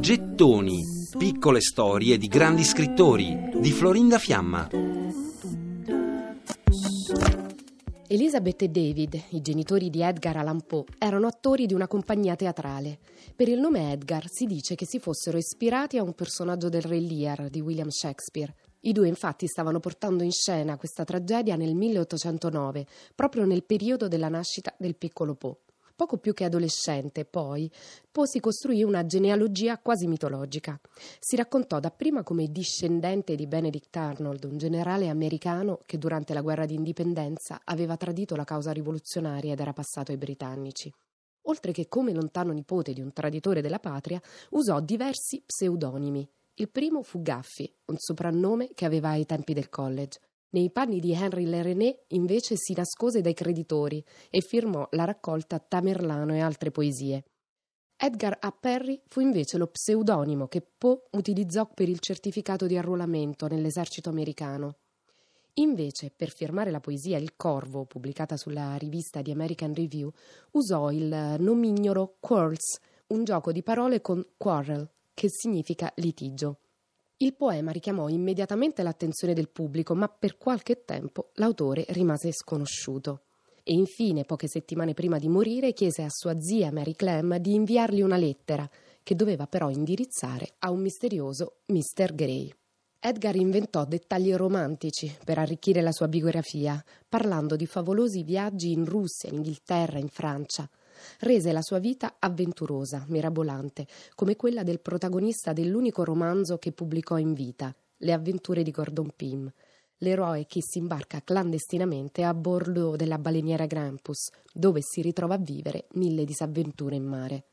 Gettoni, piccole storie di grandi scrittori di Florinda Fiamma. Elizabeth e David, i genitori di Edgar Allan Poe, erano attori di una compagnia teatrale. Per il nome Edgar si dice che si fossero ispirati a un personaggio del Re Lear di William Shakespeare. I due infatti stavano portando in scena questa tragedia nel 1809, proprio nel periodo della nascita del piccolo Poe. Poco più che adolescente, poi, Poe si costruì una genealogia quasi mitologica. Si raccontò dapprima come discendente di Benedict Arnold, un generale americano che durante la guerra d'indipendenza aveva tradito la causa rivoluzionaria ed era passato ai britannici. Oltre che come lontano nipote di un traditore della patria, usò diversi pseudonimi. Il primo fu Gaffi, un soprannome che aveva ai tempi del college. Nei panni di Henry Le René invece si nascose dai creditori e firmò la raccolta Tamerlano e altre poesie. Edgar A. Perry fu invece lo pseudonimo che Poe utilizzò per il certificato di arruolamento nell'esercito americano. Invece, per firmare la poesia Il Corvo, pubblicata sulla rivista di American Review, usò il nomignolo Quarrels, un gioco di parole con quarrel, che significa litigio. Il poema richiamò immediatamente l'attenzione del pubblico, ma per qualche tempo l'autore rimase sconosciuto. E infine, poche settimane prima di morire, chiese a sua zia Mary Clem di inviargli una lettera, che doveva però indirizzare a un misterioso Mr. Gray. Edgar inventò dettagli romantici per arricchire la sua biografia, parlando di favolosi viaggi in Russia, in Inghilterra, in Francia rese la sua vita avventurosa, mirabolante, come quella del protagonista dell'unico romanzo che pubblicò in vita, Le avventure di Gordon Pym, l'eroe che si imbarca clandestinamente a bordo della baleniera Grampus, dove si ritrova a vivere mille disavventure in mare.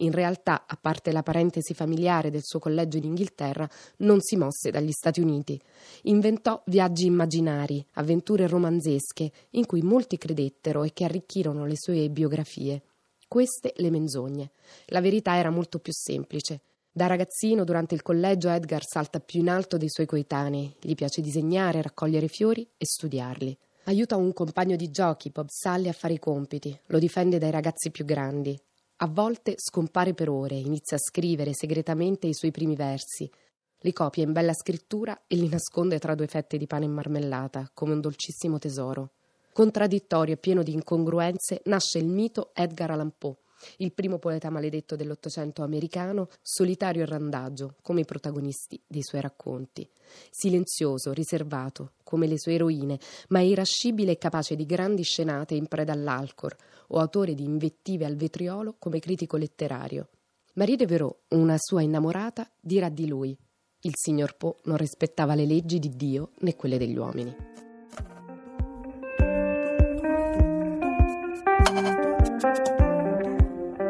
In realtà, a parte la parentesi familiare del suo collegio in Inghilterra, non si mosse dagli Stati Uniti. Inventò viaggi immaginari, avventure romanzesche, in cui molti credettero e che arricchirono le sue biografie. Queste le menzogne. La verità era molto più semplice. Da ragazzino, durante il collegio, Edgar salta più in alto dei suoi coetanei. Gli piace disegnare, raccogliere fiori e studiarli. Aiuta un compagno di giochi, Bob Sally, a fare i compiti. Lo difende dai ragazzi più grandi. A volte scompare per ore, inizia a scrivere segretamente i suoi primi versi, li copia in bella scrittura e li nasconde tra due fette di pane e marmellata, come un dolcissimo tesoro. Contraddittorio e pieno di incongruenze nasce il mito Edgar Allan Poe, il primo poeta maledetto dell'Ottocento americano, solitario e randagio, come i protagonisti dei suoi racconti. Silenzioso, riservato, come le sue eroine, ma irascibile e capace di grandi scenate in preda all'alcor, o autore di invettive al vetriolo come critico letterario. Marie Devereux, una sua innamorata, dirà di lui: Il signor Poe non rispettava le leggi di Dio né quelle degli uomini.